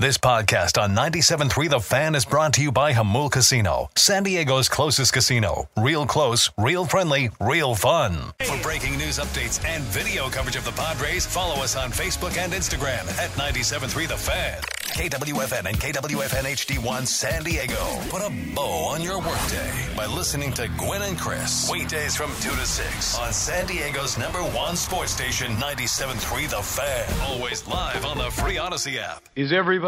This podcast on 97.3 The Fan is brought to you by Jamul Casino, San Diego's closest casino. Real close, real friendly, real fun. For breaking news updates and video coverage of the Padres, follow us on Facebook and Instagram at 97.3 The Fan. KWFN and KWFN HD1 San Diego. Put a bow on your workday by listening to Gwen and Chris. Weekdays from 2 to 6 on San Diego's number one sports station, 97.3 The Fan. Always live on the free Audacy app. Is everybody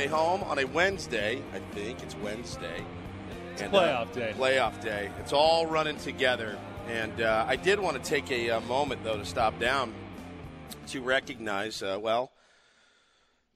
Halfway home on a Wednesday, I think. It's Wednesday. It's playoff day. Playoff day. It's all running together. And uh, I did want to take a uh, moment, though, to stop down to recognize, uh, well,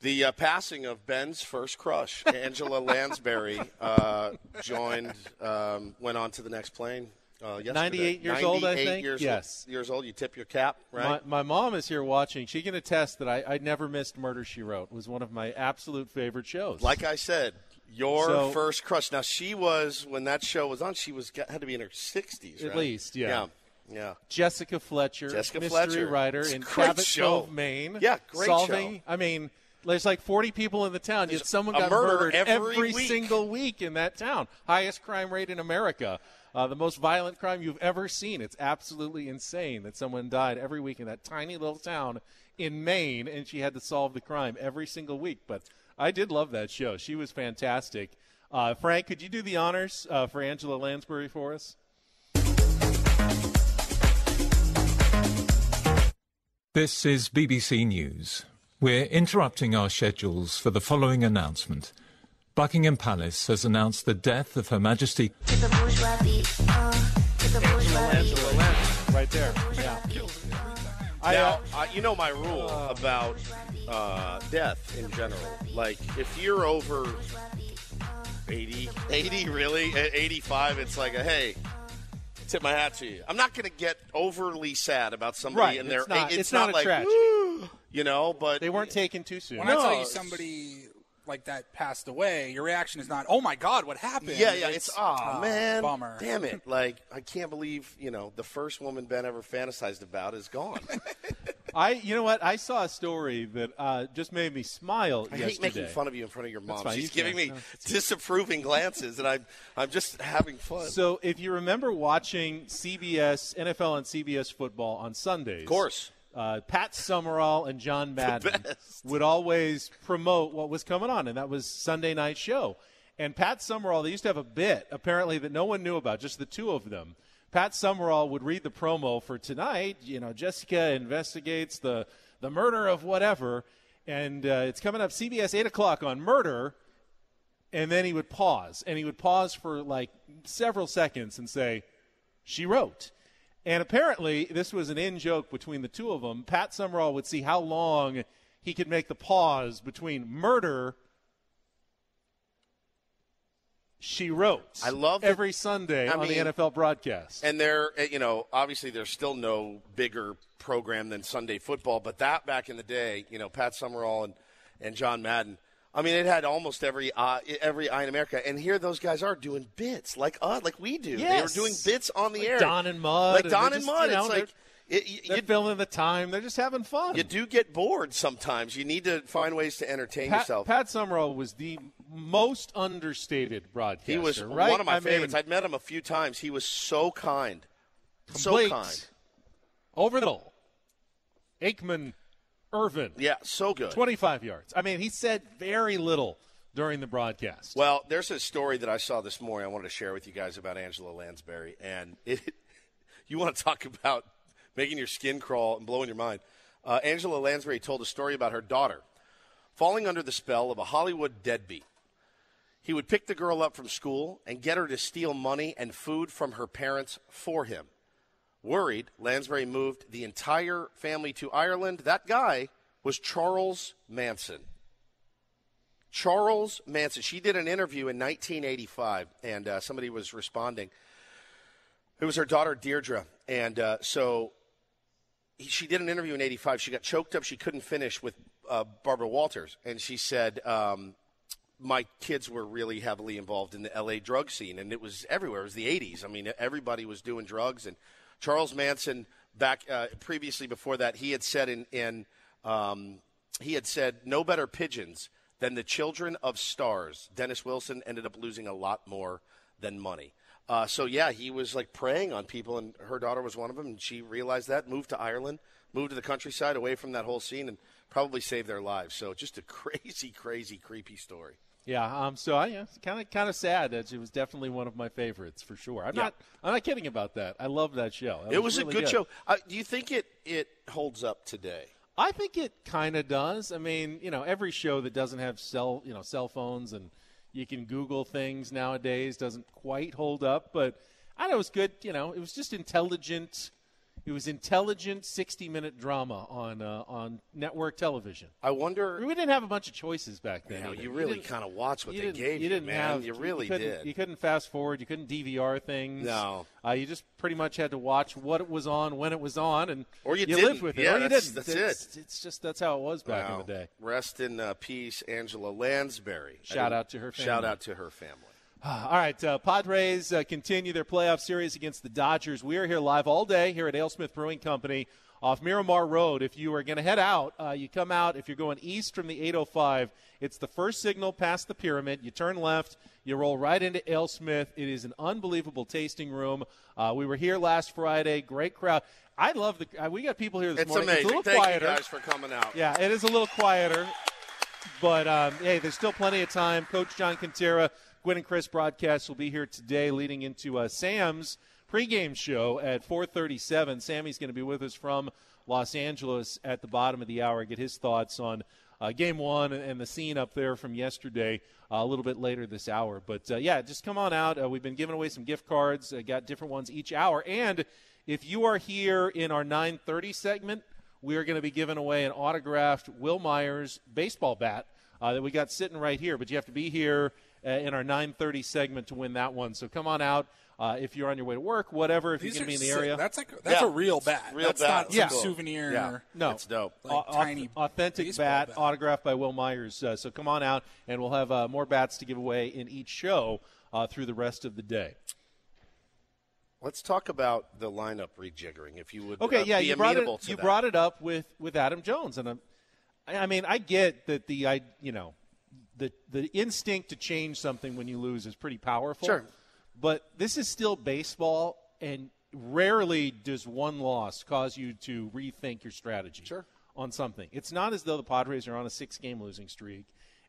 the uh, passing of Ben's first crush, Angela Lansbury, uh, joined, um, went on to the next plane. Uh, yesterday. 98 years old, I think? Years Yes. Old, years old. You tip your cap, right? My, my mom is here watching. She can attest that I, I never missed Murder She Wrote. It was one of my absolute favorite shows. Like I said, your So- first crush. Now she was when that show was on. She was had to be in her sixties, At right? least, yeah. yeah, yeah. Jessica Fletcher, Jessica mystery Fletcher. writer It's in Cabot show. Cove, Maine. Yeah, great solving, show. I mean, there's like 40 people in the town, yet someone got murder murdered every week. single week in that town. Highest crime rate in America. Uh, the most violent crime you've ever seen. It's absolutely insane that someone died every week in that tiny little town in Maine, and she had to solve the crime every single week. But I did love that show. She was fantastic. Uh, Frank, could you do the honors uh, for Angela Lansbury for us? This is BBC News. We're interrupting our schedules for the following announcement. Buckingham Palace has announced the death of Her Majesty Right there. Yeah. Now, uh, uh, you know my rule about uh, death in general. Like, if you're over 80, 80 really, at 85, it's like a hey. Tip my hat to you. I'm not going to get overly sad about somebody Right, in their. it's not- it's, it's not a like tragedy. You know. But they weren't taken too soon. When I tell you somebody like that passed away, your reaction is not, "Oh my God, what happened?" Yeah, yeah. It's, oh, "Ah, man, bummer. damn it! Like I can't believe you know the first woman Ben ever fantasized about is gone. I, you know what? I saw a story that uh, just made me smile I yesterday. hate making fun of you in front of your mom. She's you giving me No, disapproving glances, and I'm I'm just having fun. So, if you remember watching CBS NFL and CBS football on Sundays, of course, uh, Pat Summerall and John Madden would always promote what was coming on, and that was Sunday night show. And Pat Summerall, they used to have a bit apparently that no one knew about, just the two of them. Pat Summerall would read the promo for tonight. You know, Jessica investigates the the murder of whatever, and uh, it's coming up CBS eight o'clock on murder. And then he would pause, and he would pause for like several seconds and say, "She wrote." And apparently, this was an in joke between the two of them. Pat Summerall would see how long he could make the pause between murder. She wrote. I love that- every Sunday I on mean- the NFL broadcast. and there, uh, you know, obviously there's still no bigger program than Sunday football, but that back in the day, you know, Pat Summerall and and John Madden. I mean, it had almost every uh, every eye in America, and here those guys are doing bits like uh, like we do. They were doing bits on the Like air, Don and Mud, like Don and just, Mud. you know, it's like it, you, They're you, filling the time. They're just having fun. you do get bored sometimes. You need to find ways to entertain Pat, yourself. Pat Summerall was the most understated broadcaster. he was right? one of my I favorites. Mean, I'd met him a few times. He was so kind, so kind. Over the. Aikman, Irvin. Yeah, so good. 25 yards. I mean, he said very little during the broadcast. Well, there's a story that I saw this morning. I wanted to share with you guys about Angela Lansbury, and it, you want to talk about making your skin crawl and blowing your mind. Uh, Angela Lansbury told a story about her daughter falling under the spell of a Hollywood deadbeat. He would pick the girl up from school and get her to steal money and food from her parents for him. Worried, Lansbury moved the entire family to Ireland. That guy was Charles Manson. Charles Manson. She did an interview in 1985, and uh, somebody was responding. It was her daughter Deirdre, and uh, so he, she did an interview in '85. She got choked up. She couldn't finish with uh, Barbara Walters, and she said, um, "My kids were really heavily involved in the LA drug scene, and it was everywhere. It was the '80s. I mean, everybody was doing drugs." And Charles Manson, back uh, previously before that, he had said in, in um, he had said, "No better pigeons." than the children of stars. Dennis Wilson ended up losing a lot more than money. Uh, so yeah, he was like preying on people, and her daughter was one of them. And she realized that, moved to Ireland, moved to the countryside, away from that whole scene, and probably saved their lives. So just a crazy, crazy, creepy story. Yeah, um, so I yeah, kind of kind of sad that it was definitely one of my favorites for sure. I'm Yeah. not I'm not kidding about that. I love that show. That it was, really a good, show. Uh, do you think it it holds up today? I think it kind of does. I mean, you know, every show that doesn't have cell, you know, cell phones and you can Google things nowadays doesn't quite hold up, but I know it was good. You know, it was just intelligent. It was intelligent 60-minute drama on uh, on network television. I wonder. We didn't have a bunch of choices back then. You, know, you really kind of watch what you they didn't, gave you didn't man. have you really couldn't- did. You couldn't fast forward. You couldn't DVR things. No. uh, you just pretty much had to watch what it was on when it was on, and Or you lived with it, Yeah, or you that's- didn't. that's it's, It's just that's how it was back Wow. in the day. Rest in uh, peace, Angela Lansbury. Shout out to her Shout out to her family. All right, uh, Padres uh, continue their playoff series against the Dodgers. We are here live all day here at AleSmith Brewing Company off Miramar Road. If you are going to head out, uh, you come out. If you're going east from the 805, it's the first signal past the pyramid. You turn left, you roll right into AleSmith. It is an unbelievable tasting room. Uh, we were here last Friday. Great crowd. I love the. Uh, we got people here this It's morning. amazing. It's a little Thank quieter. you guys for coming out. Yeah, it is a little quieter. But um, hey, there's still plenty of time. Coach John Quintera, Gwen and Chris broadcast will be here today, leading into uh, Sam's pregame show at 4:37. Sammy's going to be with us from Los Angeles at the bottom of the hour. Get his thoughts on uh, game one and the scene up there from yesterday uh, a little bit later this hour. But uh, yeah, just come on out. Uh, we've been giving away some gift cards. Uh, got different ones each hour. And if you are here in our 9:30 segment we are going to be giving away an autographed Wil Myers baseball bat uh, that we got sitting right here. But you have to be here uh, in our 9:30 segment to win that one. So come on out uh, if you're on your way to work, whatever. If These you're going to be in the sick. area, That's like that's Yeah. a real bat. Real that's bat. not some Yeah. souvenir. Yeah. no, That's dope. Like Au- tiny authentic bat, bat. autographed by Wil Myers. Uh, so come on out, and we'll have uh, more bats to give away in each show uh, through the rest of the day. Let's talk about the lineup rejiggering, if you would. Okay, uh, yeah, be you brought it. to You that. brought it up with with Adam Jones, and I'm, I I mean, I get that the I you know, the the instinct to change something when you lose is pretty powerful. Sure. but this is still baseball, and rarely does one loss cause you to rethink your strategy. Sure. on something. It's not as though the Padres are on a six game losing streak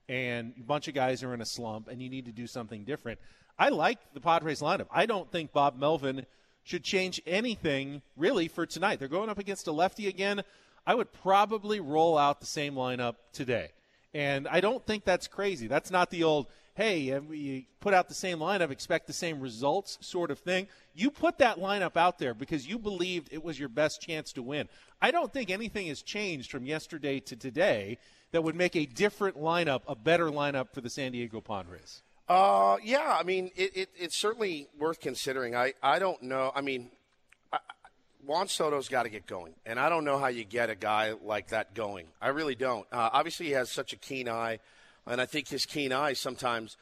and a bunch of guys are in a slump and you need to do something different. I like the Padres lineup. I don't think Bob Melvin should change anything really for tonight. They're going up against a lefty again. I would probably roll out the same lineup today. And I don't think that's crazy. That's not the old, hey, you put out the same lineup, expect the same results sort of thing. You put that lineup out there because you believed it was your best chance to win. I don't think anything has changed from yesterday to today that would make a different lineup a better lineup for the San Diego Padres. Uh, yeah, I mean, it, it, it's certainly worth considering. I, I don't know. I mean, Juan Soto's got to get going, and I don't know how you get a guy like that going. I really don't. Uh, obviously, he has such a keen eye, and I think his keen eye sometimes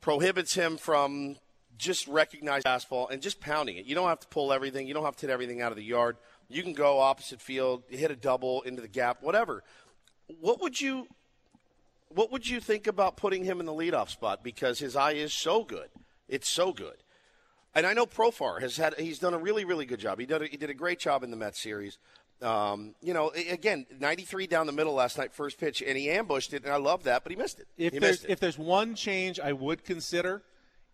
prohibits him from just recognizing fastball and just pounding it. You don't have to pull everything. You don't have to hit everything out of the yard. You can go opposite field, hit a double into the gap, whatever. What would you what would you think about putting him in the leadoff spot because his eye is so good? It's so good. And I know Profar has had he's done a really really good job. He did a, he did a great job in the Mets series. Um, you know, again, 93 down the middle last night, first pitch, and he ambushed it, and I love that, but he missed it. If he there's missed it. if there's one change I would consider,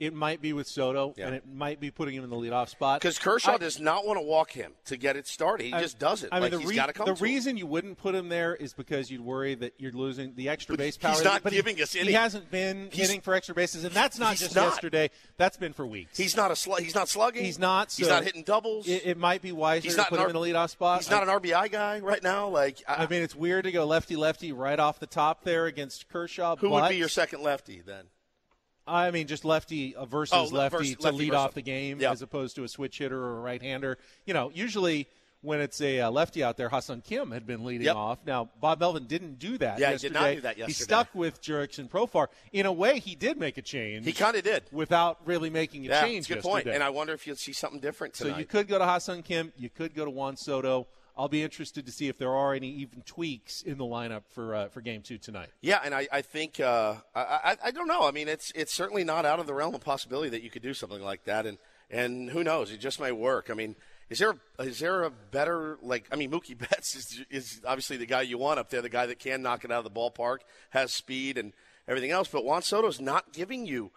it might be with Soto, Yeah. and it might be putting him in the leadoff spot. because Kershaw I- does not want to walk him to get it started. He I- just doesn't. I mean, like the, he's got to come. the to him. reason you wouldn't put him there is because you'd worry that you're losing the extra But base he's power. not but giving he, us He hasn't been He's- hitting for extra bases, and that's not just not. yesterday. That's been for weeks. He's not a slu- he's not slugging. He's not. he's not hitting doubles. It, it might be wiser he's to not put an him in R- the leadoff spot. He's not an RBI guy right now. Like I, I mean, it's weird to go lefty lefty right off the top there against Kershaw. who would be your second lefty then? I mean, just lefty uh, versus Oh, lefty versus- to lefty lead versus- off the game, Yeah. as opposed to a switch hitter or a right hander. You know, usually when it's a uh, lefty out there, Ha-Seong Kim had been leading Yep. off. Now Bob Melvin didn't do that. Yeah, he did not do that yesterday. He stuck with Jurickson Profar. In a way, he did make a change. He kind of did. without really making a Yeah, change. it's a good yesterday. point. And I wonder if you'll see something different so you could go to Ha-Seong Kim. You could go to Juan Soto. I'll be interested to see if there are any even tweaks in the lineup for uh, for Game Two tonight. Yeah, and I, I think uh, I, I don't know. I mean, it's it's certainly not out of the realm of possibility that you could do something like that, and and who knows? It just may work. I mean, is there is there a better like? I mean, Mookie Betts is is obviously the guy you want up there, the guy that can knock it out of the ballpark, has speed and everything else. But Juan Soto's not giving you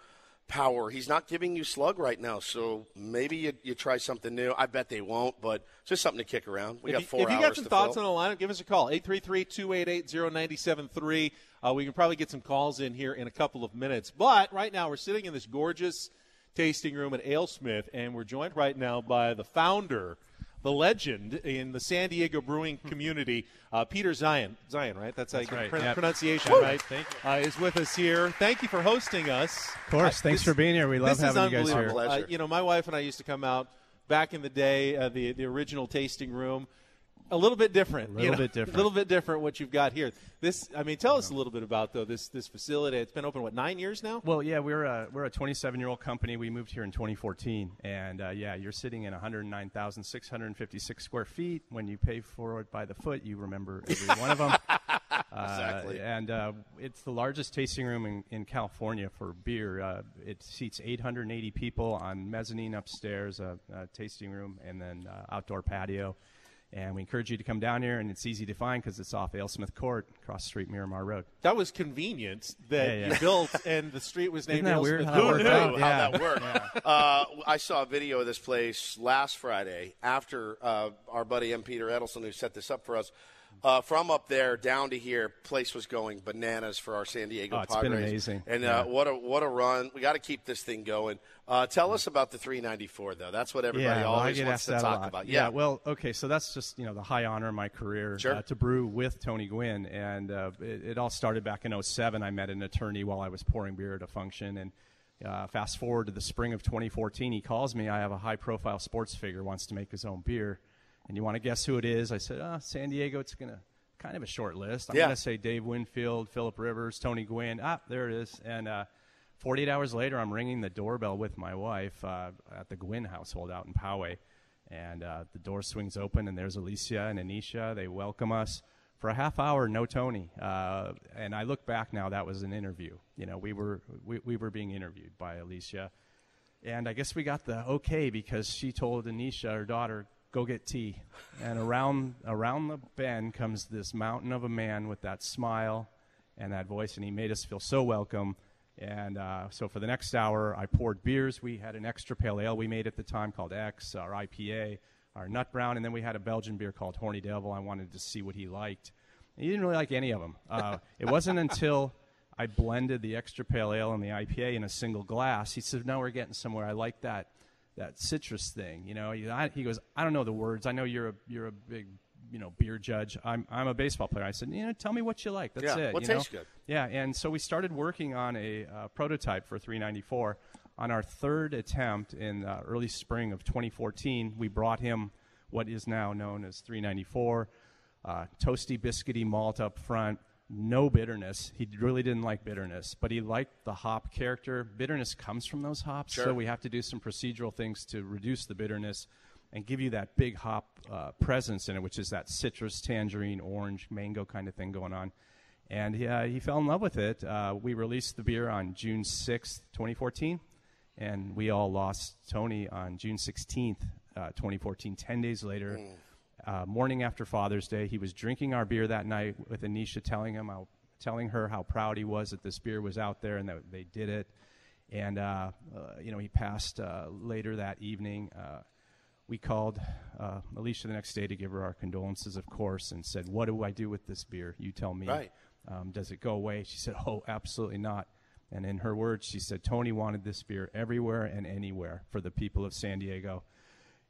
power. He's not giving you slug right now. So maybe you, you try something new. I bet they won't, but it's just something to kick around. We if got you, four if you got some thoughts fill. on the lineup, give us a call. 833-288-0973. Uh, we can probably get some calls in here in a couple of minutes. But right now we're sitting in this gorgeous tasting room at AleSmith, and we're joined right now by the founder, the legend in the San Diego brewing community, uh, Peter Zien. Zien, right? That's, how you right, pron- yep. pronunciation, Woo! right? Thank Uh, is with us here. Thank you for hosting us. Of course. Thanks for being here. We love this is having you guys here. Uh, you know, my wife and I used to come out back in the day, uh, the the original tasting room. A little bit different. A little you know, bit different. A little bit different what you've got here. This, I mean, tell us a little bit about though this this facility. It's been open what nine years now. Well, yeah, we're a, we're a 27 year old company. We moved here in 2014, and uh, yeah, you're sitting in 109,656 square feet. When you pay for it by the foot, you remember every one of them. Exactly. Uh, and uh, it's the largest tasting room in, in California for beer. Uh, it seats 880 people on mezzanine upstairs, a, a tasting room, and then uh, outdoor patio. And we encourage you to come down here, and it's easy to find because it's off AleSmith Court, across the street, Miramar Road. That was convenient that Yeah, yeah. you built, and the street was named. Isn't that Ale weird how it Who worked knew out? how Yeah. that worked? Uh, I saw a video of this place last Friday after uh, our buddy M. Peter Edelson, who set this up for us. Uh, from up there down to here, place was going bananas for our San Diego Oh, it's Padres. been amazing. And Yeah. uh, what a what a run! We got to keep this thing going. Uh, tell us about the 394, though. That's what everybody yeah, always get wants to talk about. Yeah. well, okay, so that's just you know the high honor of my career Sure. uh, to brew with Tony Gwynn, and uh, it, it all started back in 07. I met an attorney while I was pouring beer at a function, and uh, fast forward to the spring of 2014, he calls me. I have a high-profile sports figure wants to make his own beer, and you want to guess who it is? I said, uh, San Diego. It's gonna kind of a short list. I'm Yeah. gonna say Dave Winfield, Philip Rivers, Tony Gwynn. Ah, there it is, and. Uh, 48 hours later, I'm ringing the doorbell with my wife uh, at the Gwynn household out in Poway. And uh, the door swings open, and there's Alicia and Anisha. They welcome us for a half hour, no Tony. Uh, and I look back now, that was an interview. You know, we were, we, we were being interviewed by Alicia. And I guess we got the okay because she told Anisha, her daughter, go get tea. And around, around the bend comes this mountain of a man with that smile and that voice, and he made us feel so welcome. And uh, so for the next hour, I poured beers. We had an extra pale ale we made at the time called X, our IPA, our Nut Brown, and then we had a Belgian beer called Horny Devil. I wanted to see what he liked. And he didn't really like any of them. Uh, it wasn't until I blended the extra pale ale and the IPA in a single glass. He said, "Now we're getting somewhere. I like that that citrus thing." You know, he, I, he goes, "I don't know the words. I know you're a you're a big you know beer judge. I'm I'm a baseball player. I said, you know, tell me what you like. That's Yeah, it. what you know? tastes good? Yeah, and so we started working on a uh, prototype for 394. On our third attempt in uh, early spring of 2014, we brought him what is now known as 394. Uh, toasty, biscuity malt up front, no bitterness. He really didn't like bitterness, but he liked the hop character. Bitterness comes from those hops, Sure. so we have to do some procedural things to reduce the bitterness and give you that big hop uh, presence in it, which is that citrus, tangerine, orange, mango kind of thing going on. And he, uh, he fell in love with it. Uh, we released the beer on June 6th, 2014, and we all lost Tony on June 16th, uh, 2014, 10 days later. Uh, morning after Father's Day, he was drinking our beer that night with Anisha telling him how, telling her how proud he was that this beer was out there and that they did it. And uh, uh, you know, he passed uh, later that evening. Uh, we called uh, Alicia the next day to give her our condolences, of course, and said, "What do I do with this beer? You tell me. Right. Um, does it go away?" She said, "Oh, absolutely not." And in her words, she said, "Tony wanted this beer everywhere and anywhere for the people of San Diego."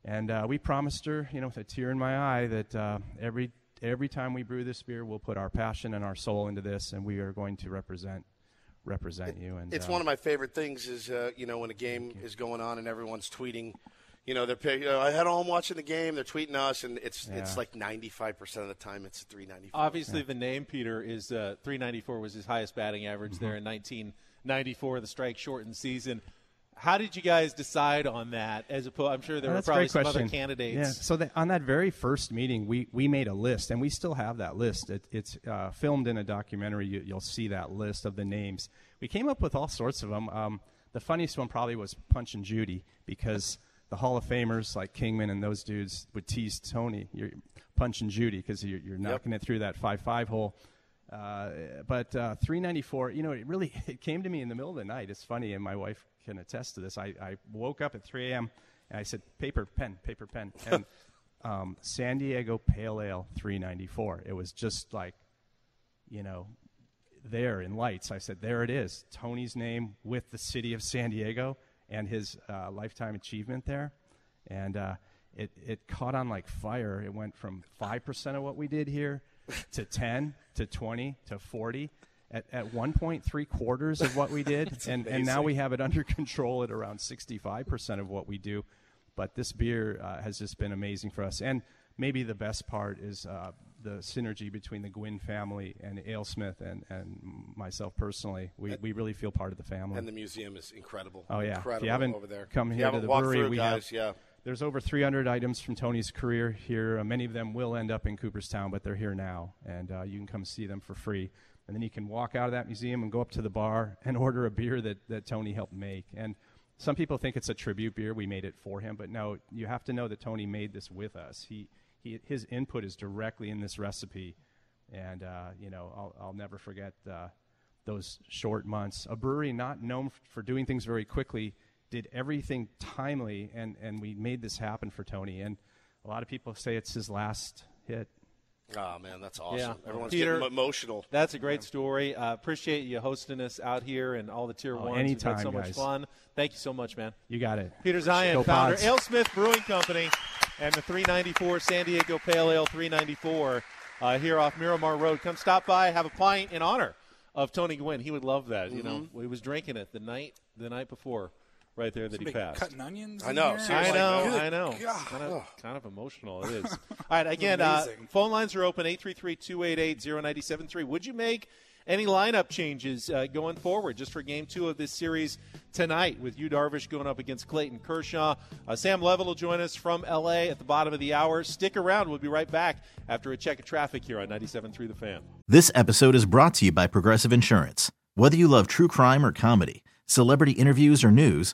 And uh, we promised her, you know, with a tear in my eye, that uh, every every time we brew this beer, we'll put our passion and our soul into this, and we are going to represent represent you. And It's uh, one of my favorite things is uh, you know when a game is going on and everyone's tweeting, you know they're you know, I had home watching the game, they're tweeting us, and it's it's like ninety five percent of the time it's three ninety four. Obviously, the name Peter is uh, 394 was his highest batting average there in 1994, the strike shortened season. How did you guys decide on that? As opposed, I'm sure there Oh, were probably some question. other candidates. Yeah. So that on that very first meeting, we, we made a list, and we still have that list. It, it's uh, filmed in a documentary. You, you'll see that list of the names. We came up with all sorts of them. Um, the funniest one probably was Punch and Judy because the Hall of Famers like Kingman and those dudes would tease Tony, you're Punch and Judy, because you're, you're knocking it through that five five hole. Uh, but uh, 394, you know, it really it came to me in the middle of the night. It's funny, and my wife can attest to this. I, I woke up at 3 a.m. and I said, "Paper, pen, paper, pen," and um, San Diego Pale Ale 394. It was just like, you know, there in lights. I said, "There it is, Tony's name with the city of San Diego and his uh, lifetime achievement there," and uh, it it caught on like fire. It went from five percent of what we did here to 10 to 20 to 40 at, at one point three quarters of what we did and, and now we have it under control at around 65% of what we do but this beer uh, has just been amazing for us and maybe the best part is uh, the synergy between the Gwynn family and AleSmith and, and myself personally we, we really feel part of the family And the museum is incredible. Oh yeah, incredible if you haven't over there. come If here you to the brewery, through, we guys, have. yeah. There's over 300 items from Tony's career here. Uh, many of them will end up in Cooperstown, but they're here now, and uh, you can come see them for free. And then you can walk out of that museum and go up to the bar and order a beer that, that Tony helped make. And some people think it's a tribute beer. We made it for him, but no, you have to know that Tony made this with us. He, he his input is directly in this recipe, and uh, you know I'll, I'll never forget uh, those short months. A brewery not known for doing things very quickly did everything timely, and, and we made this happen for Tony. And a lot of people say it's his last hit. Oh man, that's awesome. Yeah. Everyone's Peter, getting emotional. That's a great story. Uh, appreciate you hosting us out here and all the tier Oh, ones. We've anytime, had so much fun. Thank you so much, man. You got it. Peter Zien, Go founder, Pods. Ale Smith Brewing Company, and the 394 San Diego Pale Ale 394 uh, here off Miramar Road. Come stop by, have a pint in honor of Tony Gwynn. He would love that. You know, Mm-hmm. he was drinking it the night the night before, right there that he passed. cutting onions. I in know, there? I know, Good I know. God. Kind of, kind of emotional it is. All right, again, uh, phone lines are open 833-288-0973. Would you make any lineup changes uh, going forward just for game two of this series tonight with Yu Darvish going up against Clayton Kershaw. Uh, Sam Levitt will join us from LA at the bottom of the hour. Stick around. We'll be right back after a check of traffic here on 97.3 The Fan. This episode is brought to you by Progressive Insurance. Whether you love true crime or comedy, celebrity interviews or news,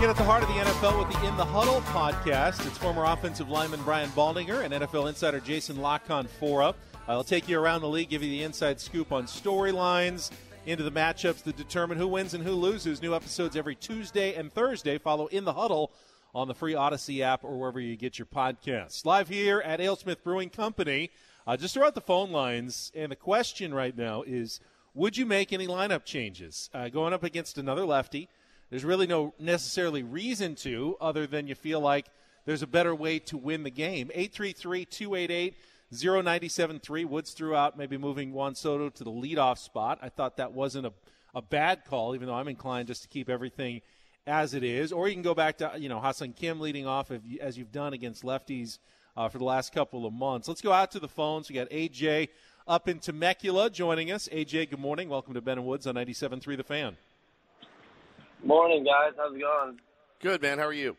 Get at the heart of the NFL with the In the Huddle podcast. It's former offensive lineman Brian Baldinger and NFL insider Jason La Canfora. I'll take you around the league, give you the inside scoop on storylines, into the matchups that determine who wins and who loses. New episodes every Tuesday and Thursday. Follow In the Huddle on the free Audacy app or wherever you get your podcasts. Live here at AleSmith Brewing Company. Uh, just throw out the phone lines, and the question right now is would you make any lineup changes? Uh, going up against another lefty, there's really no necessarily reason to, other than you feel like there's a better way to win the game. 833 288 0973. Woods threw out maybe moving Juan Soto to the leadoff spot. I thought that wasn't a, a bad call, even though I'm inclined just to keep everything as it is. Or you can go back to, you know, Ha-Seong Kim leading off you, as you've done against lefties uh, for the last couple of months. Let's go out to the phones. We got AJ up in Temecula joining us. AJ, good morning. Welcome to Ben and Woods on 97.3 The Fan. Morning, guys. How's it going? Good, man. How are you?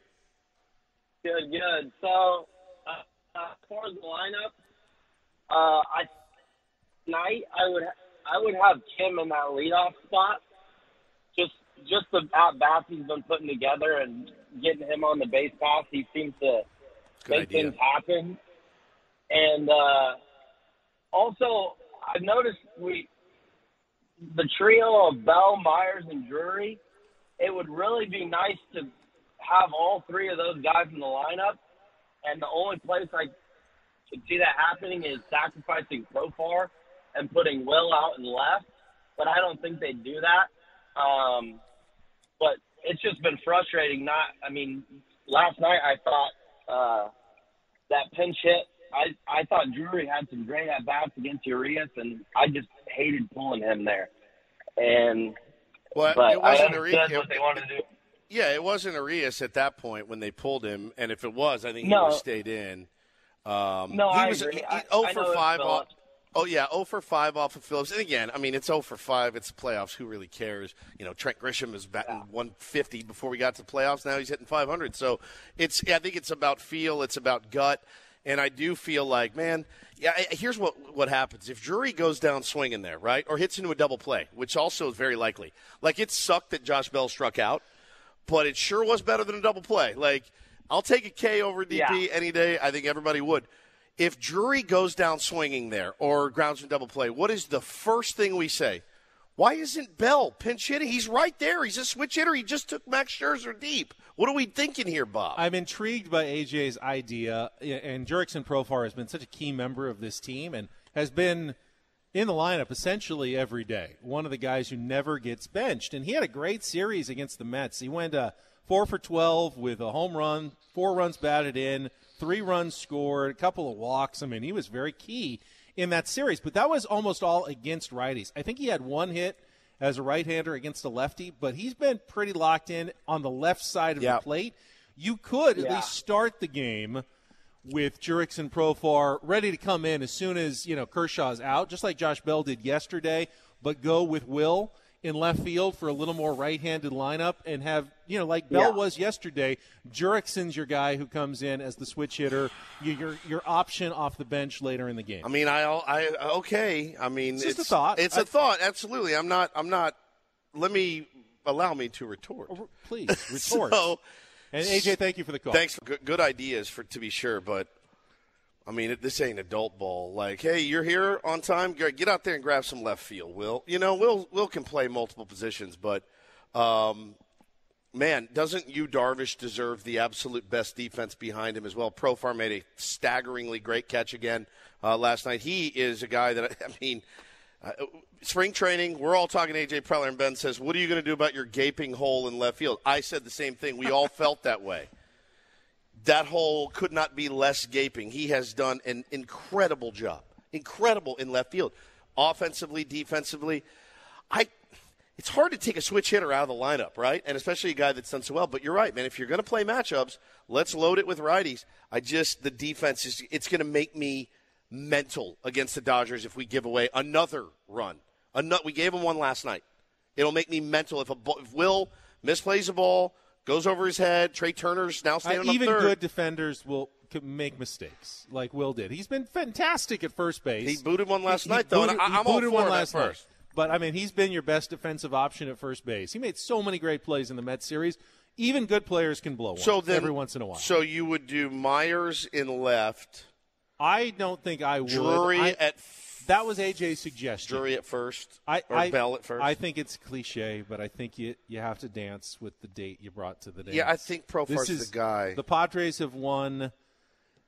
Good, good. So, uh, uh, for the lineup, uh, I tonight I would I would have Kim in that leadoff spot. Just just the at bats he's been putting together and getting him on the base pass, he seems to Good make idea. things happen. And uh, also, I've noticed we the trio of Bell, Myers, and Drury. It would really be nice to have all three of those guys in the lineup. And the only place I could see that happening is sacrificing Profar and putting Will out in left. But I don't think they'd do that. Um, but it's just been frustrating. Not, I mean, last night I thought uh, that pinch hit. I I thought Drury had some great at bats against Urias, and I just hated pulling him there. And Well, but it wasn't I Urias. what they wanted to do. Yeah, it wasn't Urias at that point when they pulled him, and if it was, I think he No. would have stayed in. Um, No, he I was agree. he- I- 0 I for it's 5 off. Oh yeah, 0 for 5 off of Phillips. And again, I mean, it's 0 for 5. It's the playoffs. Who really cares? You know, Trent Grisham is batting 150 before we got to the playoffs. Now he's hitting 500. So it's I think it's about feel. It's about gut. And I do feel like, man, yeah. Here's what what happens if Drury goes down swinging there, right, or hits into a double play, which also is very likely. Like it sucked that Josh Bell struck out, but it sure was better than a double play. Like I'll take a K over DP Yeah. any day. I think everybody would. If Drury goes down swinging there or grounds in double play, what is the first thing we say? Why isn't Bell pinch hitting? He's right there. He's a switch hitter. He just took Max Scherzer deep. What are we thinking here, Bob? I'm intrigued by AJ's idea, and Jurickson Profar has been such a key member of this team and has been in the lineup essentially every day. One of the guys who never gets benched, and he had a great series against the Mets. He went uh, four for 12 with a home run, four runs batted in, three runs scored, a couple of walks. I mean, he was very key in that series, but that was almost all against righties. I think he had one hit as a right-hander against a lefty, but he's been pretty locked in on the left side of Yeah. the plate. You could at least start the game with Jurickson Profar ready to come in as soon as you know Kershaw's out, just like Josh Bell did yesterday, but go with Will in left field for a little more right-handed lineup and have you know like Bell Yeah. was yesterday. Jurickson's your guy who comes in as the switch hitter, you- your your option off the bench later in the game. I mean, I, I okay. I mean, It's just a thought. It's I- a thought. Absolutely. I'm not. I'm not. Let me allow me to retort. Please retort. so, and AJ, thank you for the call. Thanks for good, good ideas for to be sure, but I mean, this ain't adult ball. Like, hey, you're here on time. Get out there and grab some left field. Will you know? Will Will can play multiple positions, but um, man, doesn't Yu Darvish deserve the absolute best defense behind him as well? Profar made a staggeringly great catch again uh, last night. He is a guy that I mean. Uh, spring training, we're all talking AJ Preller, and Ben says, What are you going to do about your gaping hole in left field? I said the same thing. We all felt that way. That hole could not be less gaping. He has done an incredible job. Incredible in left field. Offensively, defensively. I it's hard to take a switch hitter out of the lineup, right? And especially a guy that's done so well. But you're right, man. If you're going to play matchups, let's load it with righties. I just the defense is it's going to make me mental against the Dodgers if we give away another run. Ano- we gave them one last night. It'll make me mental if a if Will misplays a ball, goes over his head. Trea Turner's now Uh, standing on even good defenders will make mistakes, like Will did. He's been fantastic at first base. He booted one last He- he night, though, and booted- I, I'm all booted for one last night. first. But I mean, he's been your best defensive option at first base. He made so many great plays in the Mets series. Even good players can blow one So then, every once in a while. So you would do Myers in left, I don't think I would. Drury I- at that was AJ's suggestion. Drury at first, I, or I, Bell at first. I think it's cliche, but I think you you have to dance with the date you brought to the dance. Yeah, I think Profar's is- the guy. The Padres have won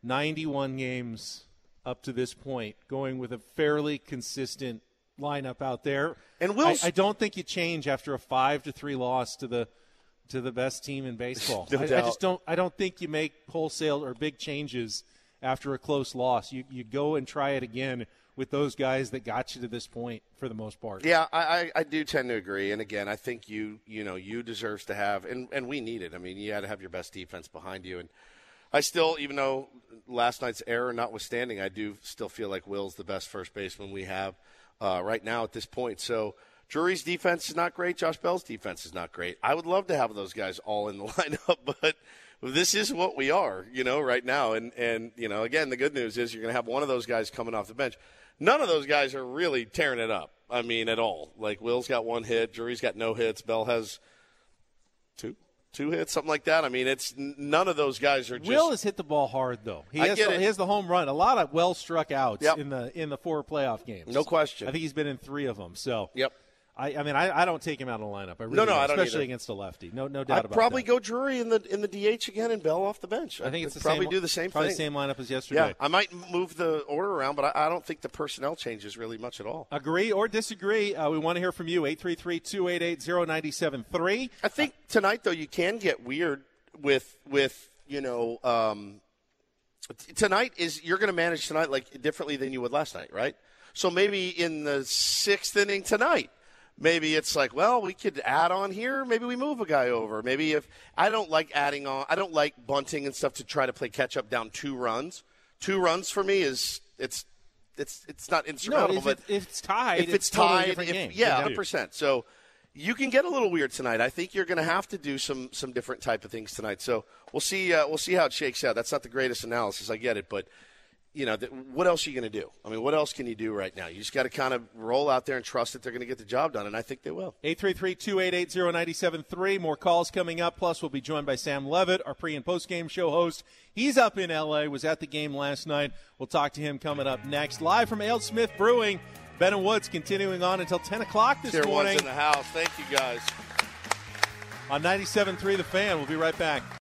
91 games up to this point, going with a fairly consistent lineup out there. And Will's- I, I don't think you change after a five to three loss to the to the best team in baseball. No I, I just don't. I don't think you make wholesale or big changes after a close loss. You you go and try it again with those guys that got you to this point for the most part. Yeah, I, I, do tend to agree. And again, I think you you know Yu deserves to have, and and we need it. I mean, you got to have your best defense behind you. And I still, even though last night's error notwithstanding, I do still feel like Will's the best first baseman we have uh, right now at this point. So. Drury's defense is not great. Josh Bell's defense is not great. I would love to have those guys all in the lineup, but this is what we are, you know, right now. And and you know, again, the good news is you're going to have one of those guys coming off the bench. None of those guys are really tearing it up. I mean, at all. Like Will's got one hit, Drury's got no hits, Bell has two two hits, something like that. I mean, it's none of those guys are just. Will has hit the ball hard though. He has the, he has the home run. A lot of well struck outs Yep. in the in the four playoff games. No question. I think he's been in three of them. So Yep. I, I mean, I, I don't take him out of the lineup. I really No, no, I don't especially either. against a lefty. No, no doubt about it. I'd about probably that. go Drury in the in the DH again and Bell off the bench. I think it's I'd the probably same, do the same probably thing. the same lineup as yesterday. Yeah, I might move the order around, but I, I don't think the personnel changes really much at all. Agree or disagree? Uh, we want to hear from you. 833-288-0973. I think tonight though you can get weird with with you know um, tonight is you're going to manage tonight like differently than you would last night, right? So maybe in the sixth inning tonight, maybe it's like, well, we could add on here. Maybe we move a guy over. Maybe if I don't like adding on, I don't like bunting and stuff to try to play catch up down two runs. Two runs for me is it's it's it's not No, insurmountable. if, but it, if it's tied, if it's totally tied, different if- yeah, Yeah. hundred percent. So you can get a little weird tonight. I think you're going to have to do some some different type of things tonight. So we'll see. Uh, we'll see how it shakes out. That's not the greatest analysis. I get it, but you know, th- what else are you going to do? I mean, what else can you do right now? You just got to kind of roll out there and trust that they're going to get the job done, and I think they will. 833-288-0973. More calls coming up. Plus, we'll be joined by Sam Levitt, our pre- and post-game show host. He's up in L.A., was at the game last night. We'll talk to him coming up next. Live from Ale Smith Brewing, Ben and Woods continuing on until 10 o'clock this Tier one's morning in the house. Thank you guys. on 97.3 The Fan. We'll be right back.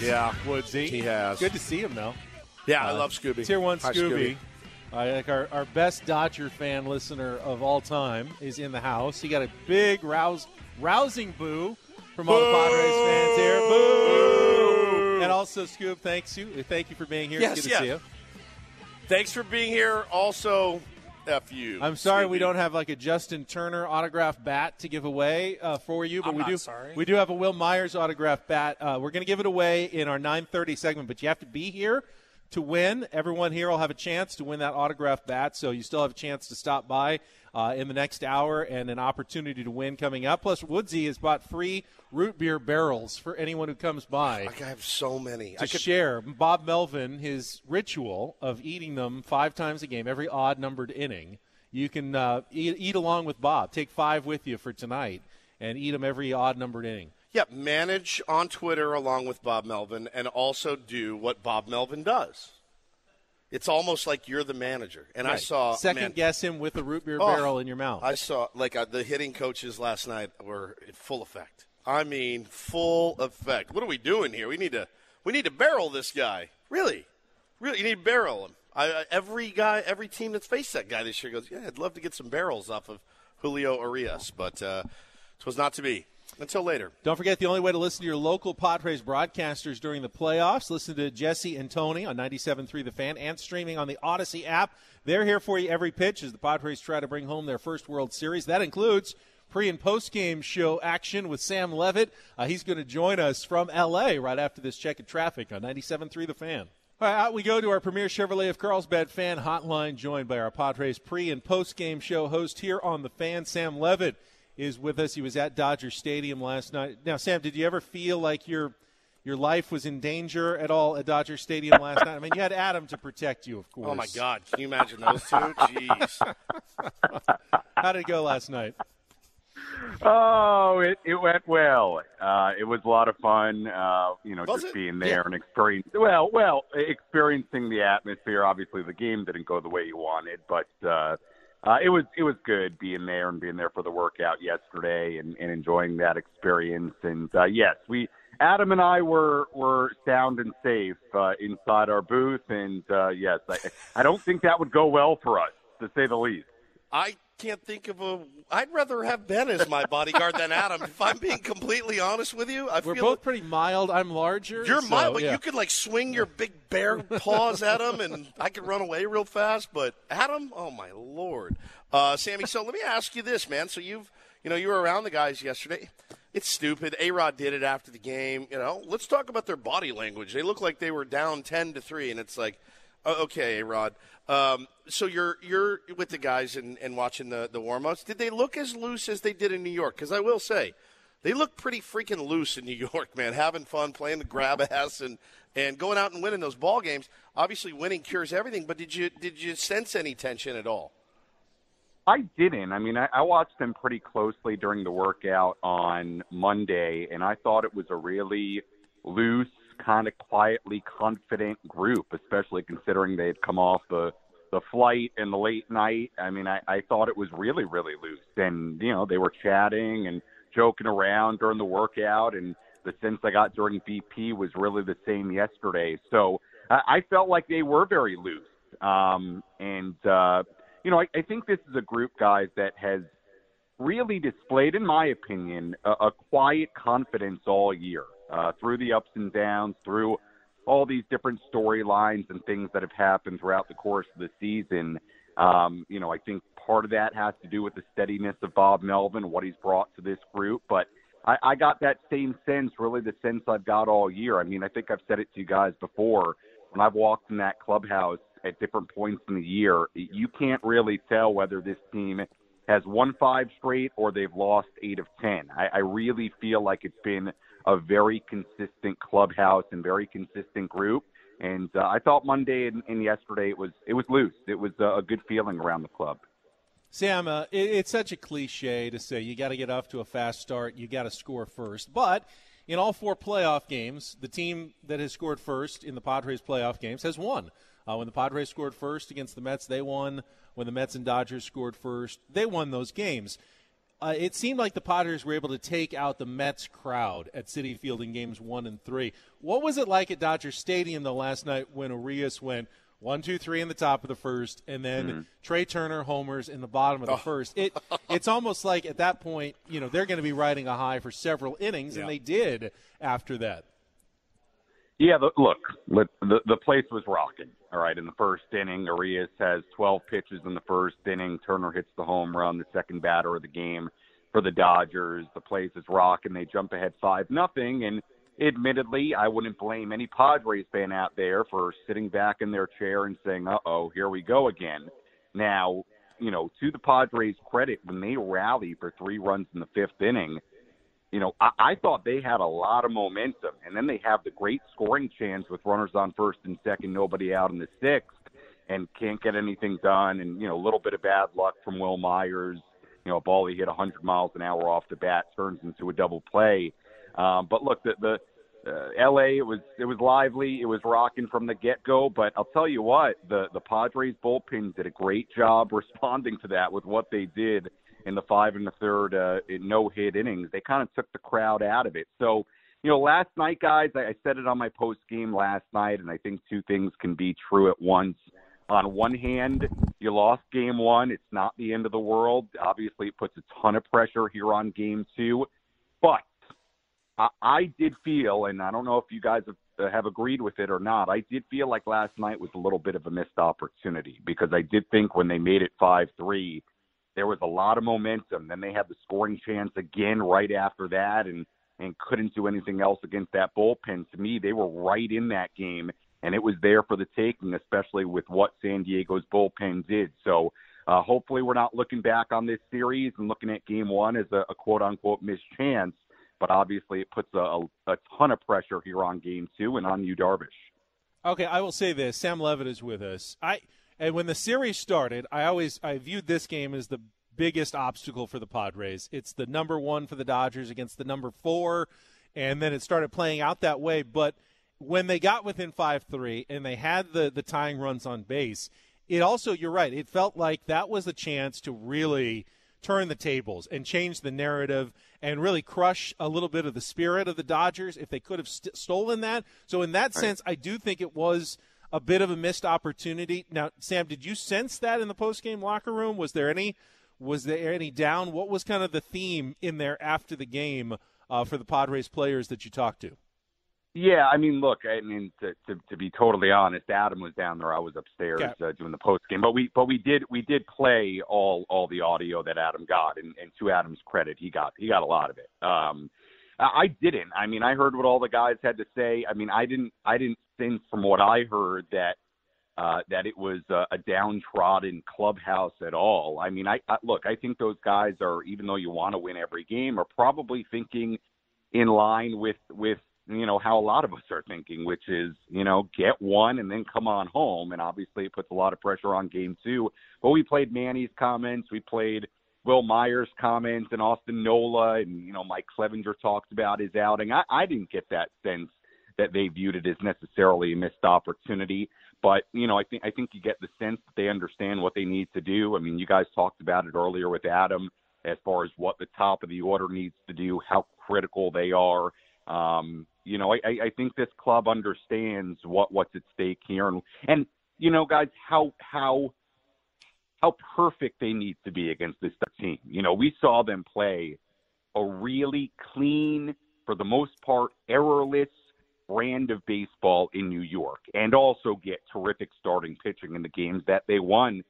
Yeah, Woodsy. he has. Good to see him, though. Yeah, I love Scooby. Tier one Hi, Scooby. I think our, our best Dodger fan listener of all time is in the house. He got a big rouse, rousing boo from all the Padres fans here. Boo! And also, Scoob, thanks you. Thank you for being here. Yes, it's good yeah. to see you. Thanks for being here. Also, F you. I'm sorry we don't have like a Justin Turner autographed bat to give away uh, for you, but I'm we do. sorry. We do have a Wil Myers autographed bat. Uh, we're going to give it away in our 9:30 segment, but you have to be here to win. Everyone here will have a chance to win that autographed bat, so you still have a chance to stop by uh, in the next hour and an opportunity to win coming up. Plus, Woodsy has bought free root beer barrels for anyone who comes by I have so many. to I could share. Bob Melvin, his ritual of eating them five times a game, every odd numbered inning. You can uh, eat, eat along with Bob. Take five with you for tonight and eat them every odd numbered inning. Yeah, manage on Twitter along with Bob Melvin and also do what Bob Melvin does. It's almost like you're the manager. And I saw second man, guess him with a root beer Oh, barrel in your mouth. I saw like uh, the hitting coaches last night were in full effect. I mean, full effect. What are we doing here? We need to we need to barrel this guy. Really, really, you need to barrel him. I, I, every guy, every team that's faced that guy this year goes, yeah, I'd love to get some barrels off of Julio Urias, but uh, it was not to be. Until later. Don't forget the only way to listen to your local Padres broadcasters during the playoffs. Listen to Jesse and Tony on 97.3 The Fan and streaming on the Audacy app. They're here for you every pitch as the Padres try to bring home their first World Series. That includes pre and post game show action with Sam Levitt. Uh, he's going to join us from L.A. right after this check of traffic on 97.3 The Fan. All right, out we go to our premier Chevrolet of Carlsbad fan hotline, joined by our Padres pre and post game show host here on the fan, Sam Levitt is with us. He was at Dodger Stadium last night. Now, Sam, did you ever feel like your your life was in danger at all at Dodger Stadium last night? I mean, you had Adam to protect you, of course. Oh my God! Can you imagine those two? Jeez. How did it go last night? Oh, it, it went well. Uh, it was a lot of fun. Uh, you know, Was just it? being there Yeah. and experience. Well, well, experiencing the atmosphere. Obviously, the game didn't go the way you wanted, but uh, uh, it was it was good being there and being there for the workout yesterday and, and enjoying that experience. And uh, yes, we Adam and I were were sound and safe uh, inside our booth. And uh, yes, I, I don't think that would go well for us, to say the least. I can't think of a. I'd rather have Ben as my bodyguard than Adam. If I'm being completely honest with you, I We're both pretty mild. I'm larger. You're so, mild, but yeah. you could like swing your big bear paws at him, and I could run away real fast. But Adam, oh my lord, uh, Sammy. So let me ask you this, man. So you've, you know, you were around the guys yesterday. It's stupid. A Rod did it after the game. You know, let's talk about their body language. They look like they were down ten to three, and it's like, okay, Rod. Um, so you're you're with the guys and, and watching the the warm ups. Did they look as loose as they did in New York? Because I will say, they look pretty freaking loose in New York, man. Having fun, playing the grab ass, and and going out and winning those ball games. Obviously, winning cures everything. But did you did you sense any tension at all? I didn't. I mean, I, I watched them pretty closely during the workout on Monday, and I thought it was a really loose, kind of quietly confident group, especially considering they had come off the the flight and the late night. I mean, I, I thought it was really, really loose, and you know, they were chatting and joking around during the workout, and The sense I got during BP was really the same yesterday. So I, I felt like they were very loose. Um, and, uh, you know, I, I think this is a group, guys, that has really displayed, in my opinion, a, a quiet confidence all year uh, through the ups and downs, through all these different storylines and things that have happened throughout the course of the season. Um, you know, I think part of that has to do with the steadiness of Bob Melvin, what he's brought to this group. But I, I got that same sense, really the sense I've got all year. I mean, I think I've said it to you guys before. When I've walked in that clubhouse at different points in the year, you can't really tell whether this team has won five straight or they've lost eight of ten. I, I really feel like it's been a very consistent clubhouse and very consistent group. And uh, I thought Monday and, and yesterday it was it was loose. It was uh, a good feeling around the club. Sam, uh, it, it's such a cliche to say you got to get off to a fast start, you got to score first. But in all four playoff games, the team that has scored first in the Padres playoff games has won. Uh, when the Padres scored first against the Mets, they won. When the Mets and Dodgers scored first, they won those games. Uh, it seemed like the Padres were able to take out the Mets crowd at Citi Field in games one and three. What was it like at Dodger Stadium the last night when Urias went one, two, three in the top of the first, and then Mm-hmm. Trea Turner homers in the bottom of the first? It it's almost like at that point, you know, they're going to be riding a high for several innings, and they did after that. Yeah, the, look, the the place was rocking. All right, in the first inning, Urias has 12 pitches in the first inning. Turner hits the home run, the second batter of the game for the Dodgers. The place is rocking. They jump ahead five nothing, and admittedly, I wouldn't blame any Padres fan out there for sitting back in their chair and saying, "Uh oh, here we go again." Now, you know, to the Padres' credit, when they rally for three runs in the fifth inning, you know, I, I thought they had a lot of momentum, and then they have the great scoring chance with runners on first and second, nobody out in the sixth, and can't get anything done, and you know, a little bit of bad luck from Wil Myers. You know, a ball he hit 100 miles an hour off the bat turns into a double play. Um, but look, the, the uh, L.A. it was it was lively, it was rocking from the get go. But I'll tell you what, the the Padres bullpen did a great job responding to that with what they did in the five and the third uh, no hit innings. They kind of took the crowd out of it. So, you know, last night, guys, I, I said it on my post game last night, and I think two things can be true at once. On one hand, you lost game one. It's not the end of the world. Obviously, it puts a ton of pressure here on game two. But I, I did feel, and I don't know if you guys have, uh, have agreed with it or not, I did feel like last night was a little bit of a missed opportunity because I did think when they made it 5 3, there was a lot of momentum. Then they had the scoring chance again right after that and, and couldn't do anything else against that bullpen. To me, they were right in that game, and it was there for the taking, especially with what San Diego's bullpen did. So uh, hopefully, we're not looking back on this series and looking at game one as a, a quote unquote missed chance. But obviously, it puts a, a, ton of pressure here on game two and on Yu Darvish. Okay, I will say this: Sam Levitt is with us. I and when the series started, I always I viewed this game as the biggest obstacle for the Padres. It's the number one for the Dodgers against the number four, and then it started playing out that way. But when they got within five three and they had the the tying runs on base, it also you're right. It felt like that was the chance to really turn the tables and change the narrative and really crush a little bit of the spirit of the Dodgers if they could have st- stolen that. So in that sense, I do think it was a bit of a missed opportunity. Now, Sam, did you sense that in the post-game locker room? Was there any was there any down? What was kind of the theme in there after the game uh, for the Padres players that you talked to? Yeah, I mean, look, I mean, to, to to be totally honest, Adam was down there. I was upstairs Okay. uh, doing the post game, but we but we did we did play all all the audio that Adam got, and, and to Adam's credit, he got he got a lot of it. Um, I didn't. I mean, I heard what all the guys had to say. I mean, I didn't I didn't think from what I heard that uh, that it was uh, a downtrodden clubhouse at all. I mean, I, I look, I think those guys are, even though you want to win every game, are probably thinking in line with with you know how a lot of us are thinking, which is you know get one and then come on home. And obviously, it puts a lot of pressure on game two. But we played Manny's comments, we played Wil Myers' comments, and Austin Nola, and you know Mike Clevinger talked about his outing. I, I didn't get that sense that they viewed it as necessarily a missed opportunity. But you know, I think I think you get the sense that they understand what they need to do. I mean, you guys talked about it earlier with Adam as far as what the top of the order needs to do, how critical they are. Um, you know, I, I think this club understands what what's at stake here, and and you know, guys, how how how perfect they need to be against this team. You know, we saw them play a really clean, for the most part, errorless brand of baseball in New York, and also get terrific starting pitching in the games that they won.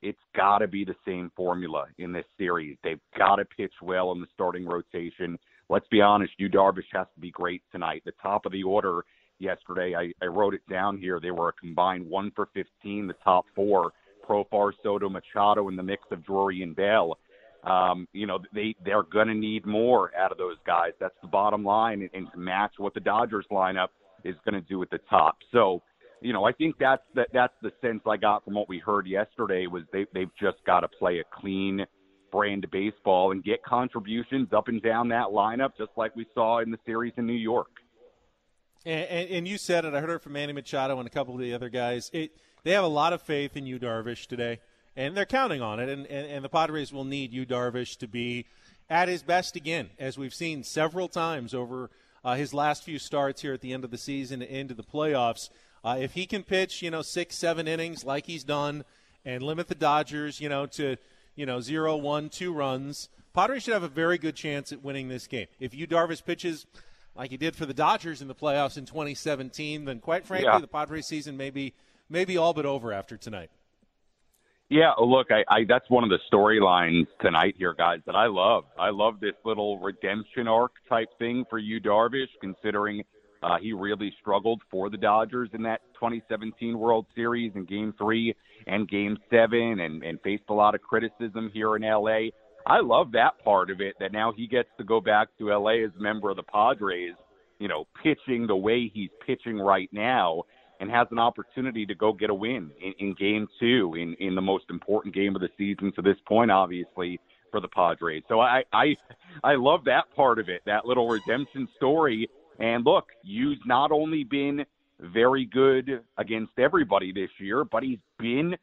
It's got to be the same formula in this series. They've got to pitch well in the starting rotation let's be honest, Yu Darvish has to be great tonight. The top of the order yesterday, I, I wrote it down here. They were a combined one for 15, the top four. Profar, Soto, Machado in the mix of Drury and Bell. Um, you know, they, they're going to need more out of those guys. That's the bottom line. And, and to match what the Dodgers lineup is going to do at the top. So, you know, I think that's that, that's the sense I got from what we heard yesterday was they, they've just got to play a clean – brand of baseball and get contributions up and down that lineup, just like we saw in the series in New York. And, and, and you said it. I heard it from Manny Machado and a couple of the other guys. It, they have a lot of faith in Yu Darvish today, and they're counting on it. And, and, and the Padres will need Yu Darvish to be at his best again, as we've seen several times over uh, his last few starts here at the end of the season into the playoffs. Uh, if he can pitch, you know, six, seven innings like he's done, and limit the Dodgers, you know, to you know, zero, one, two runs. Padres should have a very good chance at winning this game. If Yu Darvish pitches like he did for the Dodgers in the playoffs in 2017, then quite frankly, yeah. the Padres season may be, may be all but over after tonight. Yeah, look, I, I that's one of the storylines tonight here, guys, that I love. I love this little redemption arc type thing for Yu Darvish, considering uh, he really struggled for the Dodgers in that 2017 World Series in Game Three and Game Seven, and, and faced a lot of criticism here in LA. I love that part of it. That now he gets to go back to LA as a member of the Padres. You know, pitching the way he's pitching right now, and has an opportunity to go get a win in, in Game Two, in in the most important game of the season to this point, obviously for the Padres. So I I I love that part of it, that little redemption story. And look, Yu's not only been very good against everybody this year, but he's been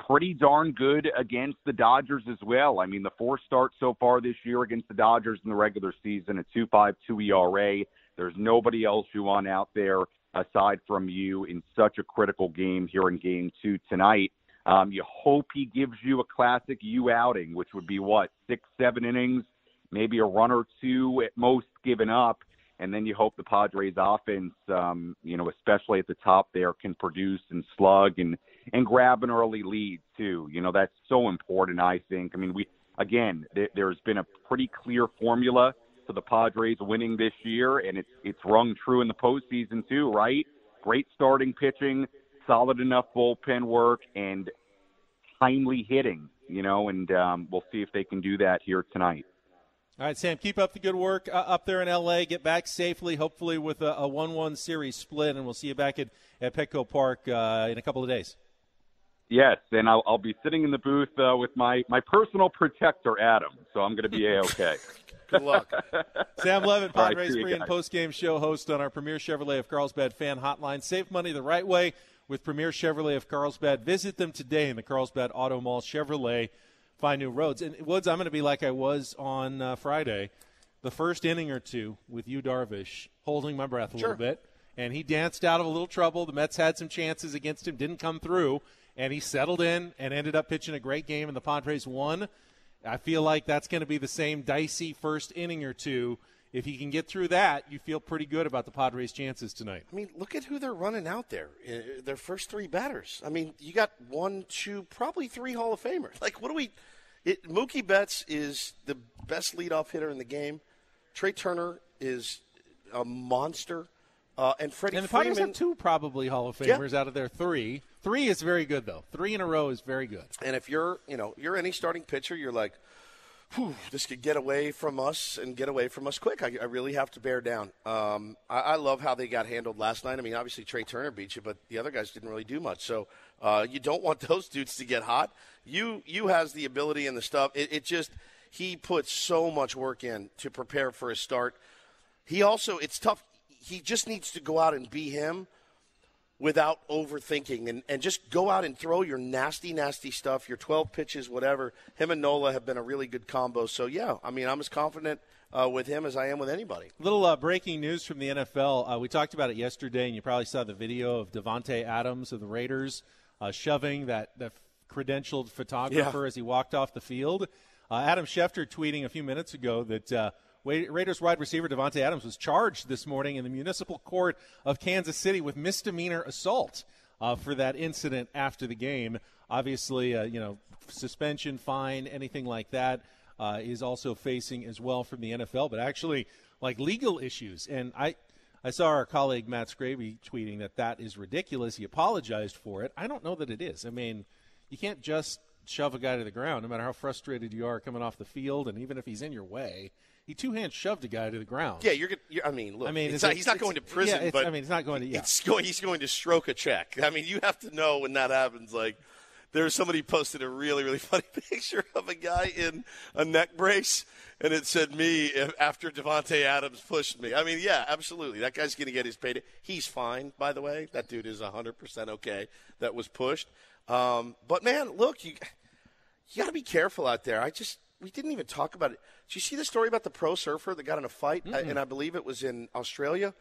pretty darn good against the Dodgers as well. I mean, the four starts so far this year against the Dodgers in the regular season, a 2.52 ERA. There's nobody else you want out there aside from Yu in such a critical game here in Game Two tonight. Um, you hope he gives you a classic Yu outing, which would be what six, seven innings, maybe a run or two at most given up and then you hope the Padres offense, um, you know, especially at the top there, can produce and slug and and grab an early lead too. You know, that's so important. I think. I mean, we again, th- there's been a pretty clear formula to the Padres winning this year, and it's it's rung true in the postseason too, right? Great starting pitching, solid enough bullpen work, and timely hitting. You know, and um, we'll see if they can do that here tonight. All right, Sam, keep up the good work uh, up there in L.A. Get back safely, hopefully with a, a 1 1 series split, and we'll see you back at, at Petco Park uh, in a couple of days. Yes, and I'll, I'll be sitting in the booth uh, with my, my personal protector, Adam, so I'm going to be A-OK. good luck. Sam Levitt, Padres right, pre and post game show host on our Premier Chevrolet of Carlsbad fan hotline. Save money the right way with Premier Chevrolet of Carlsbad. Visit them today in the Carlsbad Auto Mall Chevrolet find new roads. And Woods, I'm going to be like I was on uh, Friday, the first inning or two with Yu Darvish, holding my breath a sure. little bit. And he danced out of a little trouble. The Mets had some chances against him, didn't come through, and he settled in and ended up pitching a great game. And the Padres won. I feel like that's going to be the same dicey first inning or two. If he can get through that, you feel pretty good about the Padres' chances tonight. I mean, look at who they're running out there. Uh, their first three batters. I mean, you got one, two, probably three Hall of Famers. Like, what do we? It, Mookie Betts is the best leadoff hitter in the game. Trea Turner is a monster. Uh, and Freddie and the Freeman, Padres have two probably Hall of Famers yeah. out of their three. Three is very good though. Three in a row is very good. And if you're, you know, you're any starting pitcher, you're like, Whew, this could get away from us and get away from us quick. I, I really have to bear down. Um, I, I, love how they got handled last night. I mean, obviously Trea Turner beat you, but the other guys didn't really do much. So uh, you don't want those dudes to get hot. You Yu has the ability and the stuff. It, it just he puts so much work in to prepare for his start. He also it's tough. He just needs to go out and be him without overthinking and, and just go out and throw your nasty, nasty stuff, your 12 pitches, whatever. Him and Nola have been a really good combo. So, yeah, I mean, I'm as confident uh, with him as I am with anybody. Little uh, breaking news from the NFL. Uh, we talked about it yesterday, and you probably saw the video of Davante Adams of the Raiders uh, shoving that, that credentialed photographer Yeah. as he walked off the field. Uh, Adam Schefter tweeting a few minutes ago that uh, Raiders wide receiver Davante Adams was charged this morning in the municipal court of Kansas City with misdemeanor assault uh, for that incident after the game. Obviously, uh, you know, suspension, fine, anything like that uh, is also facing as well from the NFL. But actually, like legal issues, and I. I saw our colleague Matt Scraby tweeting that that is ridiculous. He apologized for it. I don't know that it is. I mean, you can't just shove a guy to the ground, no matter how frustrated you are coming off the field, and even if he's in your way. He two hand shoved a guy to the ground. Yeah, you're. you're I mean, look. I mean, not, it- he's not going to prison, yeah, but I mean, he's not going to. Yeah. It's going. He's going to stroke a check. I mean, you have to know when that happens. Like, there's somebody posted a really, really funny picture of a guy in a neck brace, and it said me after Davante Adams pushed me. I mean, yeah, absolutely. That guy's going to get his payday. He's fine, by the way. That dude is 100 percent okay. That was pushed. Um, but man, look, you you got to be careful out there. I just we didn't even talk about it. Did you see the story about the pro surfer that got in a fight? I- and I believe it was in Australia.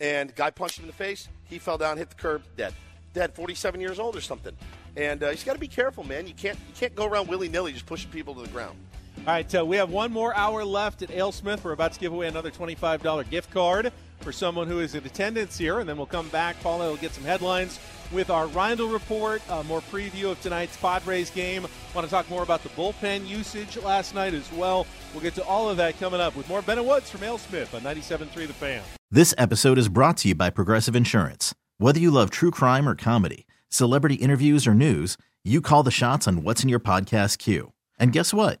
And guy punched him in the face. He fell down, hit the curb, dead. Dead, 47 years old or something. And uh, just got to be careful, man. You can't you can't go around willy nilly just pushing people to the ground. All right, uh, we have one more hour left at AleSmith. We're about to give away another $25 gift card for someone who is in attendance here, and then we'll come back. Paula will get some headlines with our Rindle report, more preview of tonight's Padres game. Want to talk more about the bullpen usage last night as well. We'll get to all of that coming up with more Ben Woods from AleSmith on 97.3 The Fan. This episode is brought to you by Progressive Insurance. Whether you love true crime or comedy, celebrity interviews or news, you call the shots on what's in your podcast queue. And guess what?